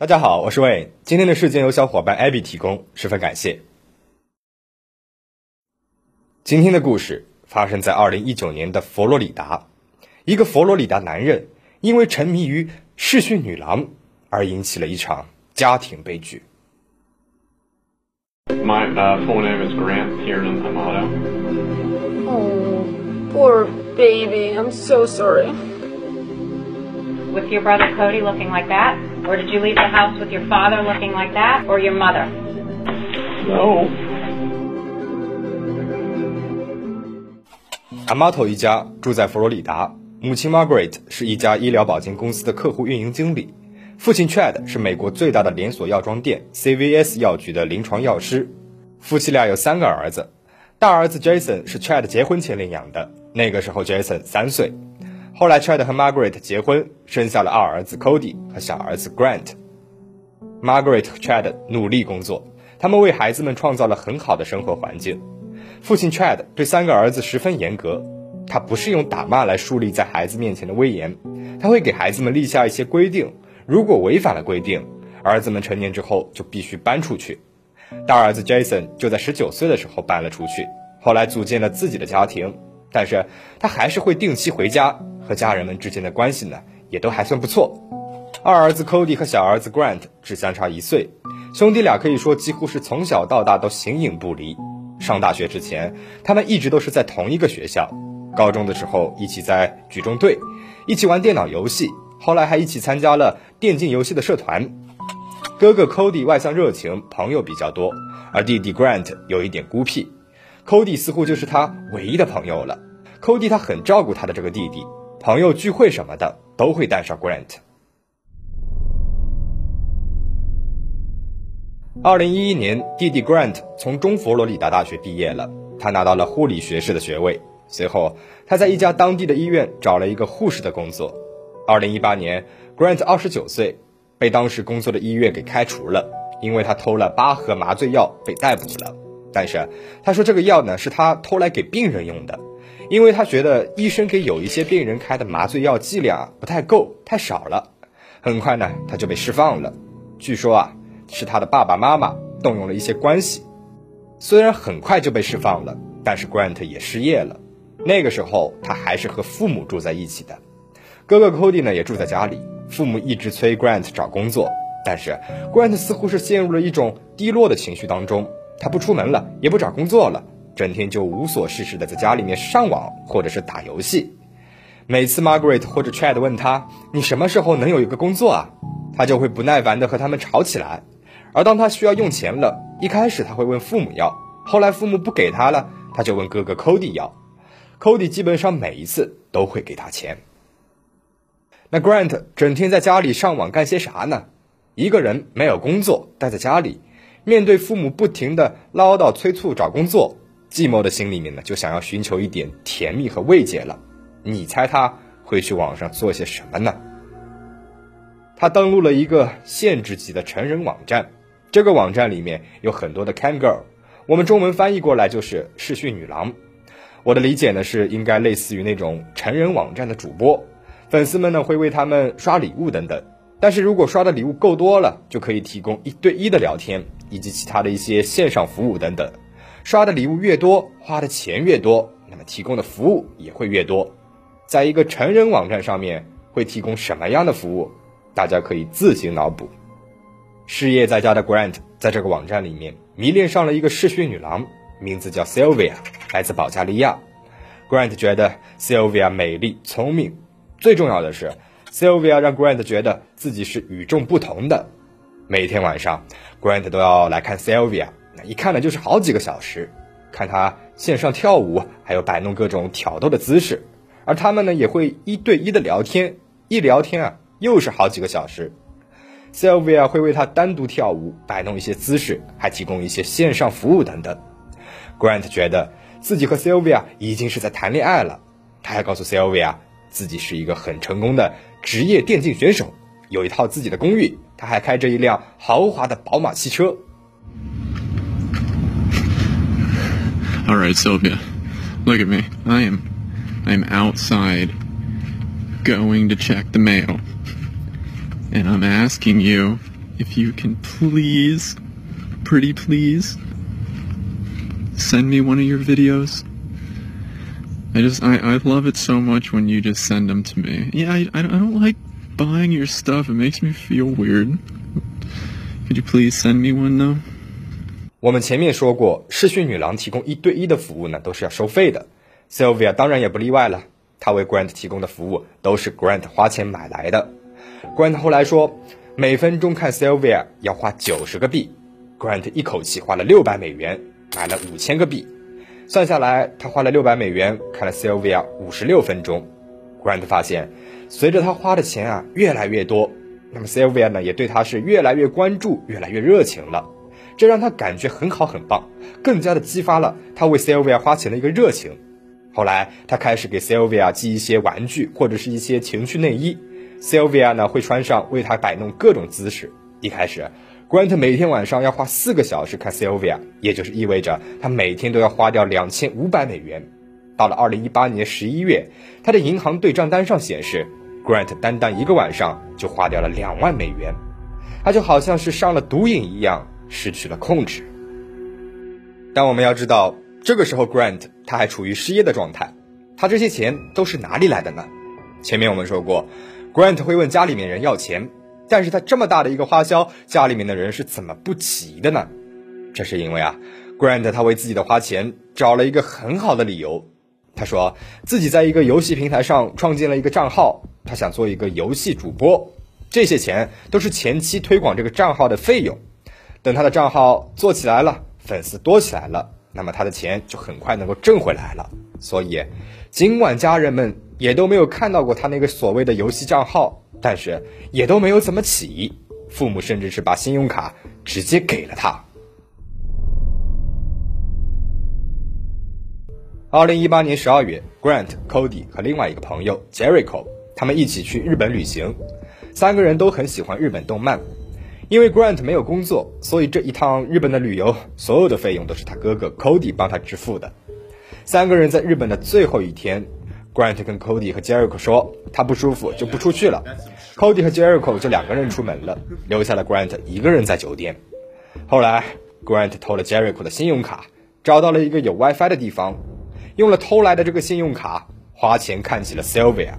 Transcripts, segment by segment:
大家好，我是魏。今天的事件由小伙伴 Abby 提供，十分感谢。今天的故事发生在二零一九年的佛罗里达，一个佛罗里达男人因为沉迷于嗜血女郎而引起了一场家庭悲剧。My uh, full name is Grant Kiernan Amato. Oh, poor baby. I'm so sorry. with your brother Cody looking like that? Or did you leave the house with your father looking like that? Or your mother? No. Amato 一家住在佛罗里达，母亲 Margaret 是一家医疗保健公司的客户运营经理，父亲 Chad 是美国最大的连锁药妆店 CVS 药局的临床药师。夫妻俩有三个儿子，大儿子 Jason 是 Chad 结婚前领养的，那个时候 Jason 三岁。后来，Chad 和 Margaret 结婚，生下了二儿子 Cody 和小儿子 Grant。Margaret 和 Chad 努力工作，他们为孩子们创造了很好的生活环境。父亲 Chad 对三个儿子十分严格，他不是用打骂来树立在孩子面前的威严，他会给孩子们立下一些规定，如果违反了规定，儿子们成年之后就必须搬出去。大儿子 Jason 就在十九岁的时候搬了出去，后来组建了自己的家庭，但是他还是会定期回家。和家人们之间的关系呢，也都还算不错。二儿子 Cody 和小儿子 Grant 只相差一岁，兄弟俩可以说几乎是从小到大都形影不离。上大学之前，他们一直都是在同一个学校。高中的时候一起在举重队，一起玩电脑游戏，后来还一起参加了电竞游戏的社团。哥哥 Cody 外向热情，朋友比较多，而弟弟 Grant 有一点孤僻。Cody 似乎就是他唯一的朋友了。Cody 他很照顾他的这个弟弟。朋友聚会什么的都会带上 Grant。二零一一年，弟弟 Grant 从中佛罗里达大学毕业了，他拿到了护理学士的学位。随后，他在一家当地的医院找了一个护士的工作。二零一八年，Grant 二十九岁，被当时工作的医院给开除了，因为他偷了八盒麻醉药被逮捕了。但是他说这个药呢是他偷来给病人用的。因为他觉得医生给有一些病人开的麻醉药剂量不太够，太少了。很快呢，他就被释放了。据说啊，是他的爸爸妈妈动用了一些关系。虽然很快就被释放了，但是 Grant 也失业了。那个时候他还是和父母住在一起的，哥哥 Cody 呢也住在家里。父母一直催 Grant 找工作，但是 Grant 似乎是陷入了一种低落的情绪当中，他不出门了，也不找工作了。整天就无所事事的在家里面上网或者是打游戏。每次 Margaret 或者 Chad 问他：“你什么时候能有一个工作啊？”他就会不耐烦的和他们吵起来。而当他需要用钱了，一开始他会问父母要，后来父母不给他了，他就问哥哥 Cody 要。Cody 基本上每一次都会给他钱。那 Grant 整天在家里上网干些啥呢？一个人没有工作，待在家里，面对父母不停的唠叨催促找工作。寂寞的心里面呢，就想要寻求一点甜蜜和慰藉了。你猜他会去网上做些什么呢？他登录了一个限制级的成人网站，这个网站里面有很多的 cam girl，我们中文翻译过来就是视讯女郎。我的理解呢是应该类似于那种成人网站的主播，粉丝们呢会为他们刷礼物等等。但是如果刷的礼物够多了，就可以提供一对一的聊天以及其他的一些线上服务等等。刷的礼物越多，花的钱越多，那么提供的服务也会越多。在一个成人网站上面会提供什么样的服务？大家可以自行脑补。失业在家的 Grant 在这个网站里面迷恋上了一个嗜血女郎，名字叫 Sylvia，来自保加利亚。Grant 觉得 Sylvia 美丽聪明，最重要的是 Sylvia 让 Grant 觉得自己是与众不同的。每天晚上，Grant 都要来看 Sylvia。一看呢就是好几个小时，看他线上跳舞，还有摆弄各种挑逗的姿势，而他们呢也会一对一的聊天，一聊天啊又是好几个小时。Sylvia 会为他单独跳舞，摆弄一些姿势，还提供一些线上服务等等。Grant 觉得自己和 Sylvia 已经是在谈恋爱了，他还告诉 Sylvia 自己是一个很成功的职业电竞选手，有一套自己的公寓，他还开着一辆豪华的宝马汽车。All right, Sylvia, look at me. I am, I am outside, going to check the mail, and I'm asking you if you can please, pretty please, send me one of your videos. I just, I, I love it so much when you just send them to me. Yeah, I, I don't like buying your stuff. It makes me feel weird. Could you please send me one though? 我们前面说过，视讯女郎提供一对一的服务呢，都是要收费的。Sylvia 当然也不例外了，她为 Grant 提供的服务都是 Grant 花钱买来的。Grant 后来说，每分钟看 Sylvia 要花九十个币，Grant 一口气花了六百美元，买了五千个币。算下来，他花了六百美元看了 Sylvia 五十六分钟。Grant 发现，随着他花的钱啊越来越多，那么 Sylvia 呢也对他是越来越关注，越来越热情了。这让他感觉很好很棒，更加的激发了他为 Sylvia 花钱的一个热情。后来，他开始给 Sylvia 寄一些玩具或者是一些情趣内衣，Sylvia 呢会穿上，为他摆弄各种姿势。一开始。Grant 每天晚上要花四个小时看 Sylvia，也就是意味着他每天都要花掉两千五百美元。到了二零一八年十一月，他的银行对账单上显示，Grant 单单一个晚上就花掉了两万美元。他就好像是上了毒瘾一样，失去了控制。但我们要知道，这个时候 Grant 他还处于失业的状态，他这些钱都是哪里来的呢？前面我们说过，Grant 会问家里面人要钱。但是他这么大的一个花销，家里面的人是怎么不急的呢？这是因为啊，Grant 他为自己的花钱找了一个很好的理由。他说自己在一个游戏平台上创建了一个账号，他想做一个游戏主播，这些钱都是前期推广这个账号的费用。等他的账号做起来了，粉丝多起来了，那么他的钱就很快能够挣回来了。所以，尽管家人们也都没有看到过他那个所谓的游戏账号。但是也都没有怎么起疑，父母甚至是把信用卡直接给了他。二零一八年十二月，Grant、Cody 和另外一个朋友 Jericho 他们一起去日本旅行，三个人都很喜欢日本动漫。因为 Grant 没有工作，所以这一趟日本的旅游所有的费用都是他哥哥 Cody 帮他支付的。三个人在日本的最后一天。Grant 跟 Cody 和 Jericho 说，他不舒服就不出去了。Cody 和 Jericho 就两个人出门了，留下了 Grant 一个人在酒店。后来，Grant 偷了 Jericho 的信用卡，找到了一个有 WiFi 的地方，用了偷来的这个信用卡花钱看起了 Sylvia。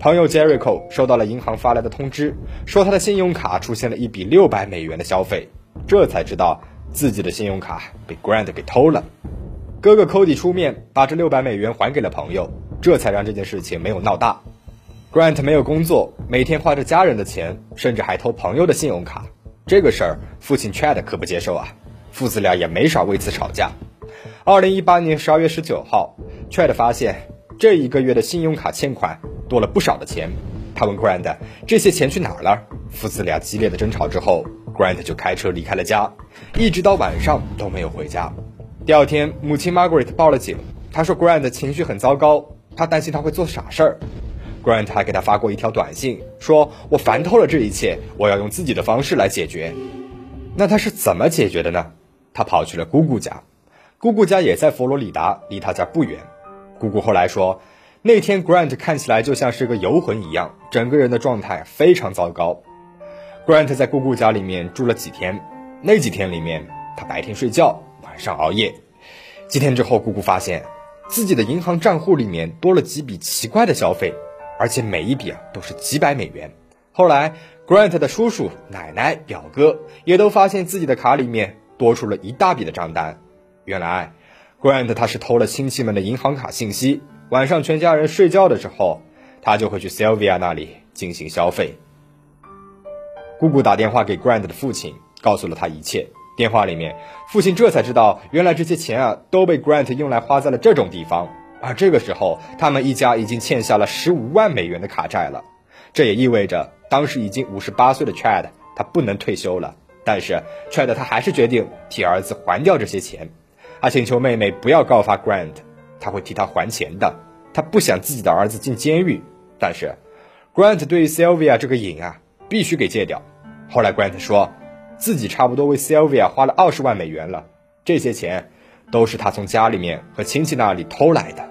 朋友 Jericho 收到了银行发来的通知，说他的信用卡出现了一笔六百美元的消费，这才知道自己的信用卡被 Grant 给偷了。哥哥 Cody 出面把这六百美元还给了朋友。这才让这件事情没有闹大。Grant 没有工作，每天花着家人的钱，甚至还偷朋友的信用卡。这个事儿，父亲 Chad 可不接受啊，父子俩也没少为此吵架。二零一八年十二月十九号，Chad 发现这一个月的信用卡欠款多了不少的钱。他问 Grant 这些钱去哪儿了？父子俩激烈的争吵之后，Grant 就开车离开了家，一直到晚上都没有回家。第二天，母亲 Margaret 报了警，她说 Grant 情绪很糟糕。她担心他会做傻事儿，Grant 还给他发过一条短信，说我烦透了这一切，我要用自己的方式来解决。那他是怎么解决的呢？他跑去了姑姑家，姑姑家也在佛罗里达，离他家不远。姑姑后来说，那天 Grant 看起来就像是个游魂一样，整个人的状态非常糟糕。Grant 在姑姑家里面住了几天，那几天里面，他白天睡觉，晚上熬夜。几天之后，姑姑发现。自己的银行账户里面多了几笔奇怪的消费，而且每一笔啊都是几百美元。后来，Grant 的叔叔、奶奶、表哥也都发现自己的卡里面多出了一大笔的账单。原来，Grant 他是偷了亲戚们的银行卡信息，晚上全家人睡觉的时候，他就会去 Sylvia 那里进行消费。姑姑打电话给 Grant 的父亲，告诉了他一切。电话里面，父亲这才知道，原来这些钱啊都被 Grant 用来花在了这种地方。而这个时候，他们一家已经欠下了十五万美元的卡债了。这也意味着，当时已经五十八岁的 Chad 他不能退休了。但是 Chad 他还是决定替儿子还掉这些钱。他请求妹妹不要告发 Grant，他会替他还钱的。他不想自己的儿子进监狱。但是 Grant 对 Sylvia 这个瘾啊，必须给戒掉。后来 Grant 说。自己差不多为 Sylvia 花了二十万美元了，这些钱都是他从家里面和亲戚那里偷来的。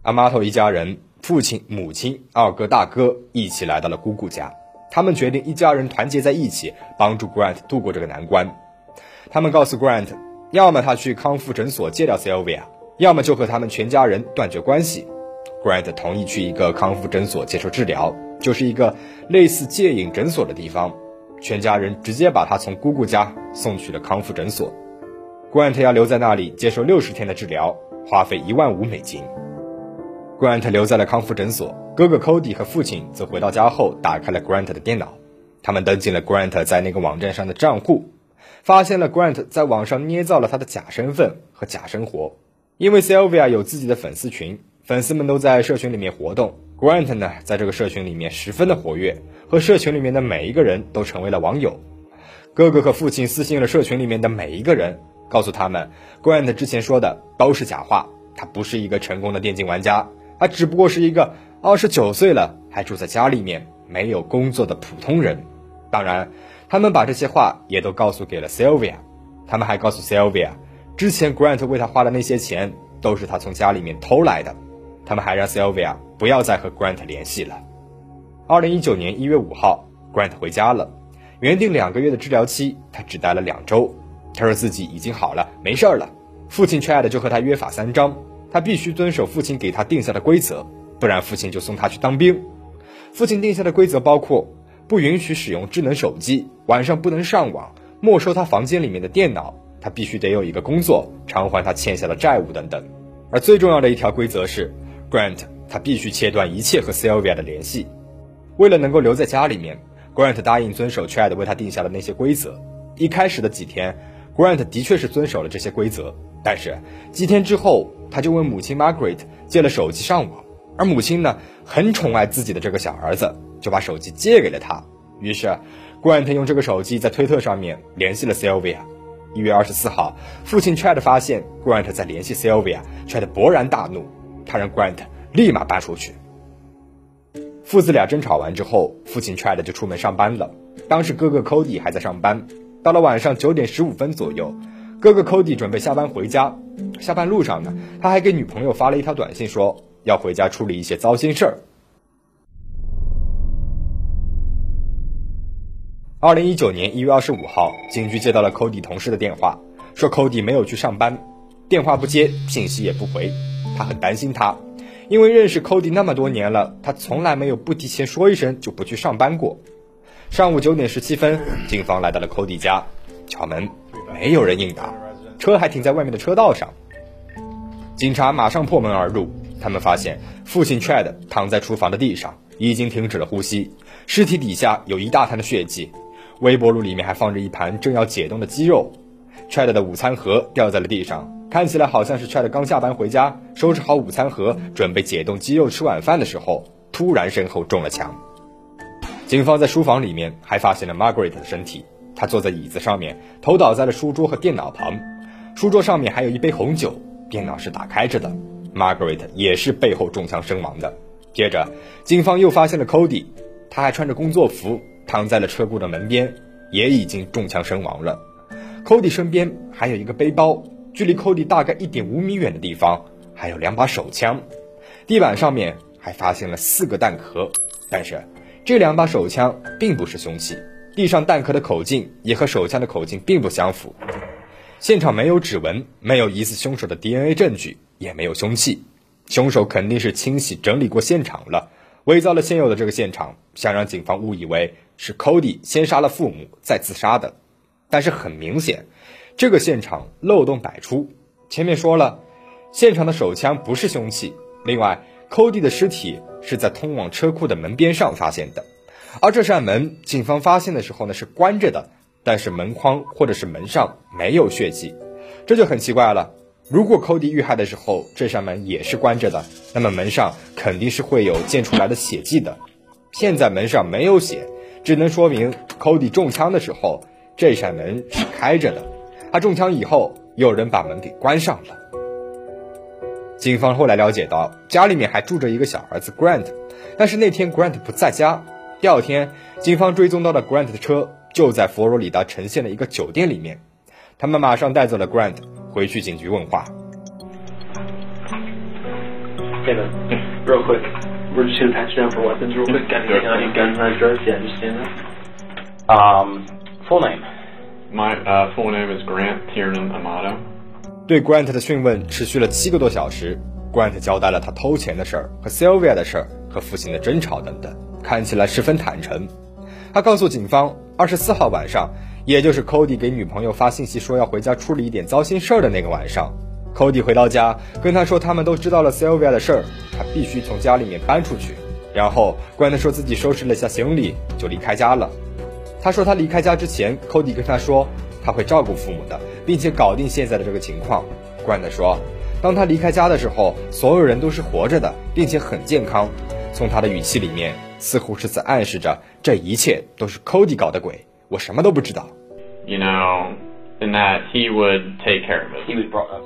阿玛托一家人父亲、母亲、二哥、大哥一起来到了姑姑家。他们决定一家人团结在一起，帮助 Grant 度过这个难关。他们告诉 Grant，要么他去康复诊所戒掉 Sylvia，要么就和他们全家人断绝关系。Grant 同意去一个康复诊所接受治疗，就是一个类似戒瘾诊所的地方。全家人直接把他从姑姑家送去了康复诊所。Grant 要留在那里接受六十天的治疗，花费一万五美金。Grant 留在了康复诊所。哥哥 Cody 和父亲则回到家后打开了 Grant 的电脑，他们登进了 Grant 在那个网站上的账户，发现了 Grant 在网上捏造了他的假身份和假生活。因为 Sylvia 有自己的粉丝群，粉丝们都在社群里面活动，Grant 呢在这个社群里面十分的活跃，和社群里面的每一个人都成为了网友。哥哥和父亲私信了社群里面的每一个人，告诉他们 Grant 之前说的都是假话，他不是一个成功的电竞玩家，他只不过是一个。二十九岁了，还住在家里面，没有工作的普通人。当然，他们把这些话也都告诉给了 Sylvia。他们还告诉 Sylvia，之前 Grant 为他花的那些钱都是他从家里面偷来的。他们还让 Sylvia 不要再和 Grant 联系了。二零一九年一月五号，Grant 回家了。原定两个月的治疗期，他只待了两周。他说自己已经好了，没事儿了。父亲 Chad 就和他约法三章，他必须遵守父亲给他定下的规则。不然，父亲就送他去当兵。父亲定下的规则包括：不允许使用智能手机，晚上不能上网，没收他房间里面的电脑，他必须得有一个工作偿还他欠下的债务等等。而最重要的一条规则是，Grant 他必须切断一切和 Sylvia 的联系。为了能够留在家里面，Grant 答应遵守 Chad 为他定下的那些规则。一开始的几天，Grant 的确是遵守了这些规则，但是几天之后，他就问母亲 Margaret 借了手机上网。而母亲呢，很宠爱自己的这个小儿子，就把手机借给了他。于是，Grant 用这个手机在推特上面联系了 Sylvia。一月二十四号，父亲 Chad 发现 Grant 在联系 Sylvia，Chad 勃然大怒，他让 Grant 立马搬出去。父子俩争吵完之后，父亲 Chad 就出门上班了。当时哥哥 Cody 还在上班。到了晚上九点十五分左右，哥哥 Cody 准备下班回家。下班路上呢，他还给女朋友发了一条短信说。要回家处理一些糟心事儿。二零一九年一月二十五号，警局接到了 Cody 同事的电话，说 Cody 没有去上班，电话不接，信息也不回。他很担心他，因为认识 Cody 那么多年了，他从来没有不提前说一声就不去上班过。上午九点十七分，警方来到了 Cody 家，敲门，没有人应答，车还停在外面的车道上。警察马上破门而入。他们发现父亲 Chad 躺在厨房的地上，已经停止了呼吸，尸体底下有一大滩的血迹，微波炉里面还放着一盘正要解冻的鸡肉。Chad 的午餐盒掉在了地上，看起来好像是 Chad 刚下班回家，收拾好午餐盒，准备解冻鸡肉吃晚饭的时候，突然身后中了枪。警方在书房里面还发现了 Margaret 的身体，她坐在椅子上面，头倒在了书桌和电脑旁，书桌上面还有一杯红酒，电脑是打开着的。Margaret 也是背后中枪身亡的。接着，警方又发现了 Cody，他还穿着工作服躺在了车库的门边，也已经中枪身亡了。Cody 身边还有一个背包，距离 Cody 大概一点五米远的地方还有两把手枪。地板上面还发现了四个弹壳，但是这两把手枪并不是凶器，地上弹壳的口径也和手枪的口径并不相符。现场没有指纹，没有疑似凶手的 DNA 证据。也没有凶器，凶手肯定是清洗整理过现场了，伪造了现有的这个现场，想让警方误以为是 Cody 先杀了父母再自杀的。但是很明显，这个现场漏洞百出。前面说了，现场的手枪不是凶器，另外，Cody 的尸体是在通往车库的门边上发现的，而这扇门警方发现的时候呢是关着的，但是门框或者是门上没有血迹，这就很奇怪了。如果 Cody 遇害的时候这扇门也是关着的，那么门上肯定是会有溅出来的血迹的。现在门上没有血，只能说明 Cody 中枪的时候这扇门是开着的。他中枪以后，有人把门给关上了。警方后来了解到，家里面还住着一个小儿子 Grant，但是那天 Grant 不在家。第二天，警方追踪到了 Grant 的车就在佛罗里达城县的一个酒店里面，他们马上带走了 Grant。回去警局问话。Hey man, real quick. We're just gonna patch down for weapons real quick. Got anything on you? Guns, knives, drugs? Yeah, just stand up. Um, full name. My uh, full name is Grant Tiernan Amato. 对 Grant 的讯问持续了七个多小时，Grant 交代了他偷钱的事儿和 Sylvia 的事儿和父亲的争吵等等，看起来十分坦诚。他告诉警方，二十四号晚上，也就是 Cody 给女朋友发信息说要回家处理一点糟心事儿的那个晚上，Cody 回到家跟他说他们都知道了 Sylvia 的事儿，他必须从家里面搬出去。然后 Grant 说自己收拾了下行李就离开家了。他说他离开家之前，Cody 跟他说他会照顾父母的，并且搞定现在的这个情况。Grant 说，当他离开家的时候，所有人都是活着的，并且很健康。从他的语气里面，似乎是在暗示着这一切都是 Cody 搞的鬼，我什么都不知道。You know, and that he would take care of it. He was brought up.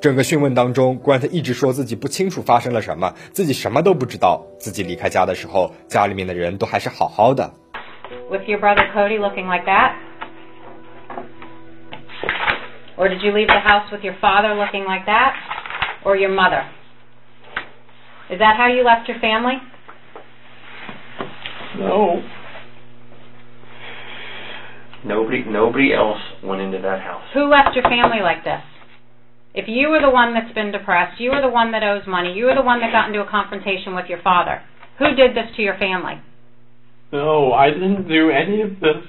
整个讯问当中，Grant 一直说自己不清楚发生了什么，自己什么都不知道。自己离开家的时候，家里面的人都还是好好的。With your brother Cody looking like that? Or did you leave the house with your father looking like that? Or your mother? Is that how you left your family? No. Nobody, nobody else went into that house. Who left your family like this? If you were the one that's been depressed, you were the one that owes money, you were the one that got into a confrontation with your father, who did this to your family? No, I didn't do any of this.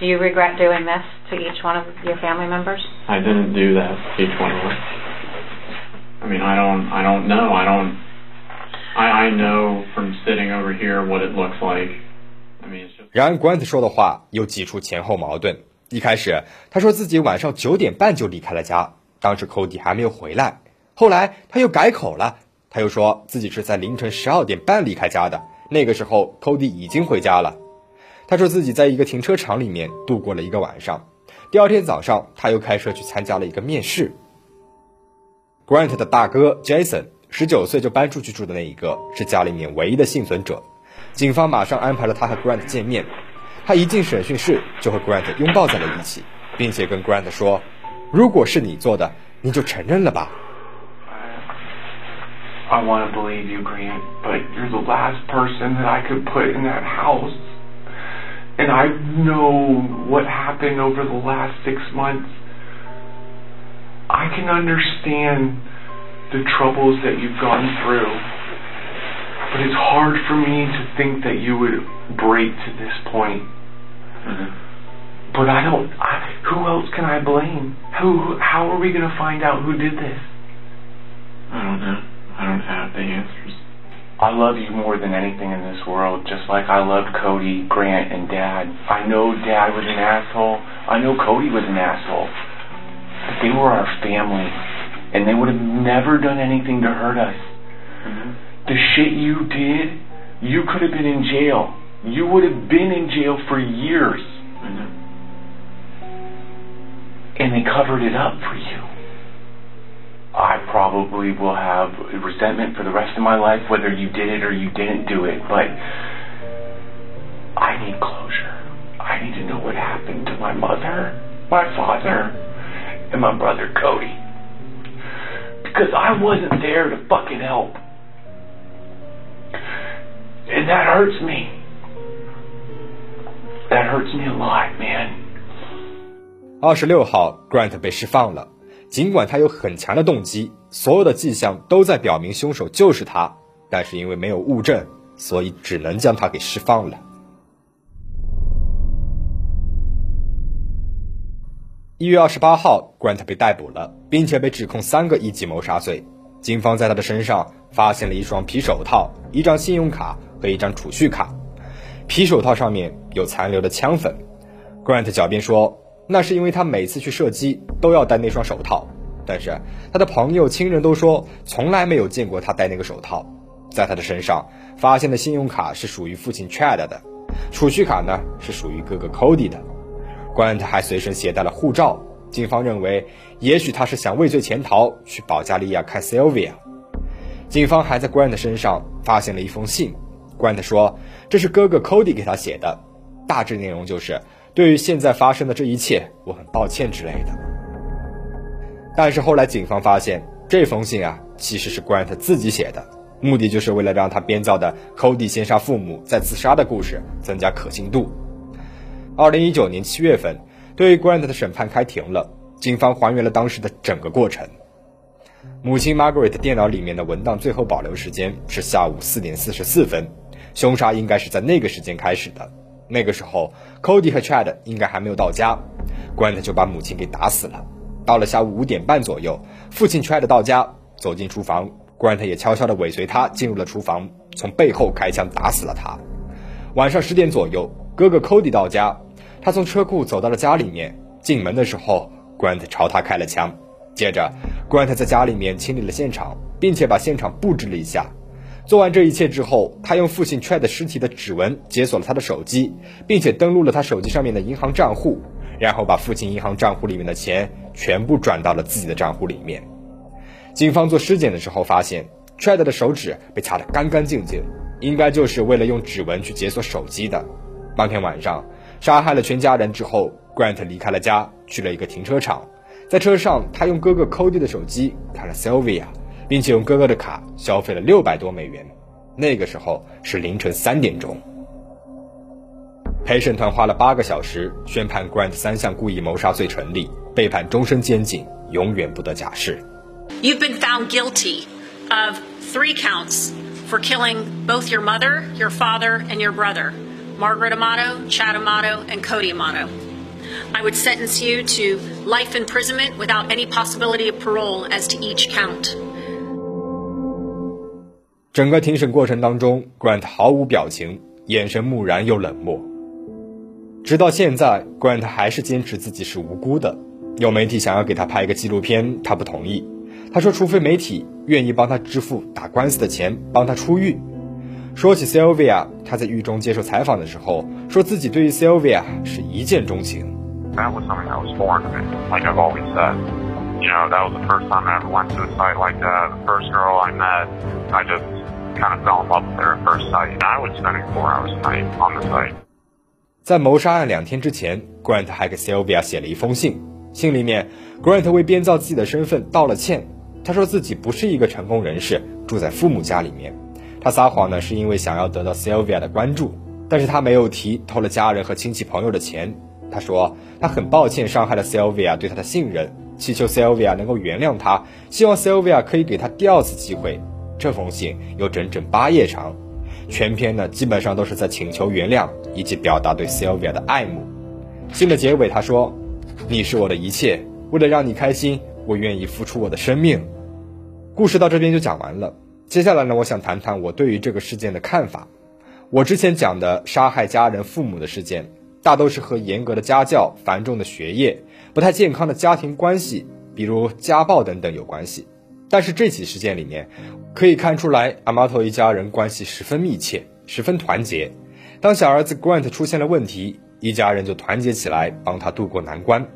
Do you regret doing this to each one of your family members? I didn't do that to each one of them. I mean, I don't, I don't know. I don't. I, I know from sitting over here what it looks like. I mean, it's just. 然而，Grant 说的话又挤出前后矛盾。一开始，他说自己晚上九点半就离开了家，当时 Cody 还没有回来。后来他又改口了，他又说自己是在凌晨十二点半离开家的，那个时候 Cody 已经回家了。他说自己在一个停车场里面度过了一个晚上，第二天早上他又开车去参加了一个面试。Grant 的大哥 Jason 十九岁就搬出去住的那一个，是家里面唯一的幸存者。警方马上安排了他和 Grant 见面。他一进审讯室就和 Grant 拥抱在了一起，并且跟 Grant 说：“如果是你做的，你就承认了吧。I want to believe you, Grant, but you're the last person that I could put in that house. And I know what happened over the last six months. I can understand the troubles that you've gone through. But it's hard for me to think that you would break to this point. Mm-hmm. But I don't. I, who else can I blame? Who? How are we going to find out who did this? I don't know. I don't have the answers. I love you more than anything in this world, just like I loved Cody, Grant, and Dad. I know Dad was an asshole. I know Cody was an asshole. But they were our family, and they would have never done anything to hurt us. Mm-hmm. The shit you did, you could have been in jail. You would have been in jail for years. Mm-hmm. And they covered it up for you. I probably will have resentment for the rest of my life, whether you did it or you didn't do it, but I need closure. I need to know what happened to my mother, my father, and my brother Cody. Because I wasn't there to fucking help. And that hurts me. That hurts me a lot, man. 二十六号，Grant 被释放了。 尽管他有很强的动机，所有的迹象都在表明凶手就是他，但是因为没有物证，所以只能将他给释放了。一月二十八号，Grant 被逮捕了，并且被指控三个一级谋杀罪。警方在他的身上发现了一双皮手套、一张信用卡和一张储蓄卡。皮手套上面有残留的枪粉。Grant 狡辩说，那是因为他每次去射击都要戴那双手套，但是他的朋友、亲人都说从来没有见过他戴那个手套。在他的身上发现的信用卡是属于父亲 Chad 的，储蓄卡呢是属于哥哥 Cody 的。Grant 还随身携带了护照，警方认为也许他是想畏罪潜逃，去保加利亚看 Sylvia。警方还在 Grant 身上发现了一封信，Grant 说这是哥哥 Cody 给他写的，大致内容就是对于现在发生的这一切，我很抱歉之类的。但是后来警方发现这封信啊，其实是 Grant 自己写的，目的就是为了让他编造的 Cody 先杀父母再自杀的故事增加可信度。二零一九年七月份，对 Grant 的审判开庭了，警方还原了当时的整个过程。母亲 Margaret 电脑里面的文档最后保留时间是下午四点四十四分，凶杀应该是在那个时间开始的。那个时候，Cody 和 Chad 应该还没有到家，Grant 就把母亲给打死了。到了下午五点半左右，父亲 Chad 到家，走进厨房，Grant 也悄悄地尾随他进入了厨房，从背后开枪打死了他。晚上十点左右，哥哥 Cody 到家，他从车库走到了家里面，进门的时候，Grant 朝他开了枪。接着，Grant 在家里面清理了现场，并且把现场布置了一下。做完这一切之后，他用父亲 Chad 尸体的指纹解锁了他的手机，并且登录了他手机上面的银行账户，然后把父亲银行账户里面的钱全部转到了自己的账户里面。警方做尸检的时候发现，Chad 的手指被擦得干干净净，应该就是为了用指纹去解锁手机的。当天晚上，杀害了全家人之后，Grant 离开了家，去了一个停车场。在车上，他用哥哥 Cody 的手机看了 Sylvia，并且用哥哥的卡消费了六百多美元。那个时候是凌晨三点钟。陪审团花了八个小时宣判 Grant 三项故意谋杀罪成立，被判终身监禁，永远不得假释。You've been found guilty of three counts for killing both your mother, your father, and your brother, Margaret Amato, Chad Amato, and Cody Amato. I would sentence you to life imprisonment without any possibility of parole as to each count. 整个庭审过程当中，Grant 毫无表情，眼神木然又冷漠。直到现在，Grant 还是坚持自己是无辜的。有媒体想要给他拍一个纪录片，他不同意。他说，除非媒体愿意帮他支付打官司的钱，帮他出狱。说起 Sylvia，他在狱中接受采访的时候，说自己对于 Sylvia 是一见钟情。That was something that was foreign to me, like I've always said. You know, that was the first time I ever went to a site like that. The first girl I met, I just kind of fell in love with her at first sight. I was spending four hours a night on the site. 在谋杀案两天之前，Grant 还给 Sylvia 写了一封信。信里面，Grant 为编造自己的身份道了歉。他说自己不是一个成功人士，住在父母家里面。他撒谎呢，是因为想要得到 Sylvia 的关注，但是他没有提偷了家人和亲戚朋友的钱。他说他很抱歉伤害了 Sylvia 对他的信任，祈求 Sylvia 能够原谅他，希望 Sylvia 可以给他第二次机会。这封信有整整八页长，全篇呢基本上都是在请求原谅以及表达对 Sylvia 的爱慕。信的结尾他说：“你是我的一切，为了让你开心，我愿意付出我的生命。”故事到这边就讲完了。接下来呢，我想谈谈我对于这个事件的看法。我之前讲的杀害家人、父母的事件，大都是和严格的家教、繁重的学业、不太健康的家庭关系，比如家暴等等有关系。但是这起事件里面，可以看出来阿玛托一家人关系十分密切，十分团结。当小儿子 Grant 出现了问题，一家人就团结起来帮他渡过难关。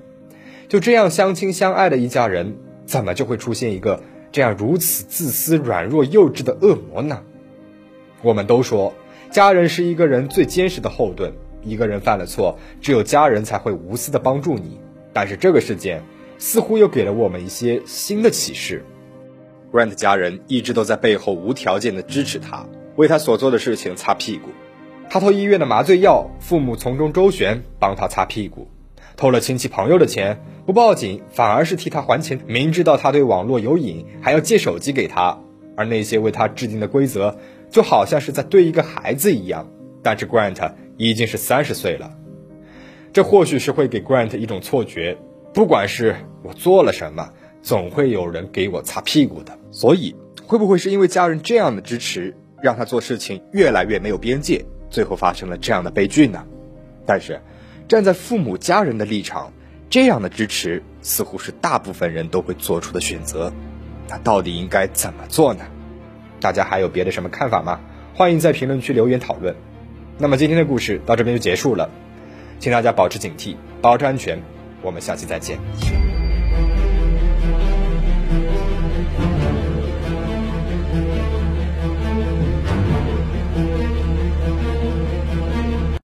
就这样相亲相爱的一家人，怎么就会出现一个？这样如此自私、软弱、幼稚的恶魔呢？我们都说，家人是一个人最坚实的后盾。一个人犯了错，只有家人才会无私的帮助你。但是这个事件似乎又给了我们一些新的启示。Grant 家人一直都在背后无条件的支持他，为他所做的事情擦屁股。他偷医院的麻醉药，父母从中周旋，帮他擦屁股。偷了亲戚朋友的钱，不报警，反而是替他还钱。明知道他对网络有瘾，还要借手机给他。而那些为他制定的规则，就好像是在对一个孩子一样。但是 Grant 已经是三十岁了，这或许是会给 Grant 一种错觉：不管是我做了什么，总会有人给我擦屁股的。所以，会不会是因为家人这样的支持，让他做事情越来越没有边界，最后发生了这样的悲剧呢？但是。站在父母家人的立场，这样的支持似乎是大部分人都会做出的选择。那到底应该怎么做呢？大家还有别的什么看法吗？欢迎在评论区留言讨论。那么今天的故事到这边就结束了，请大家保持警惕，保持安全。我们下期再见。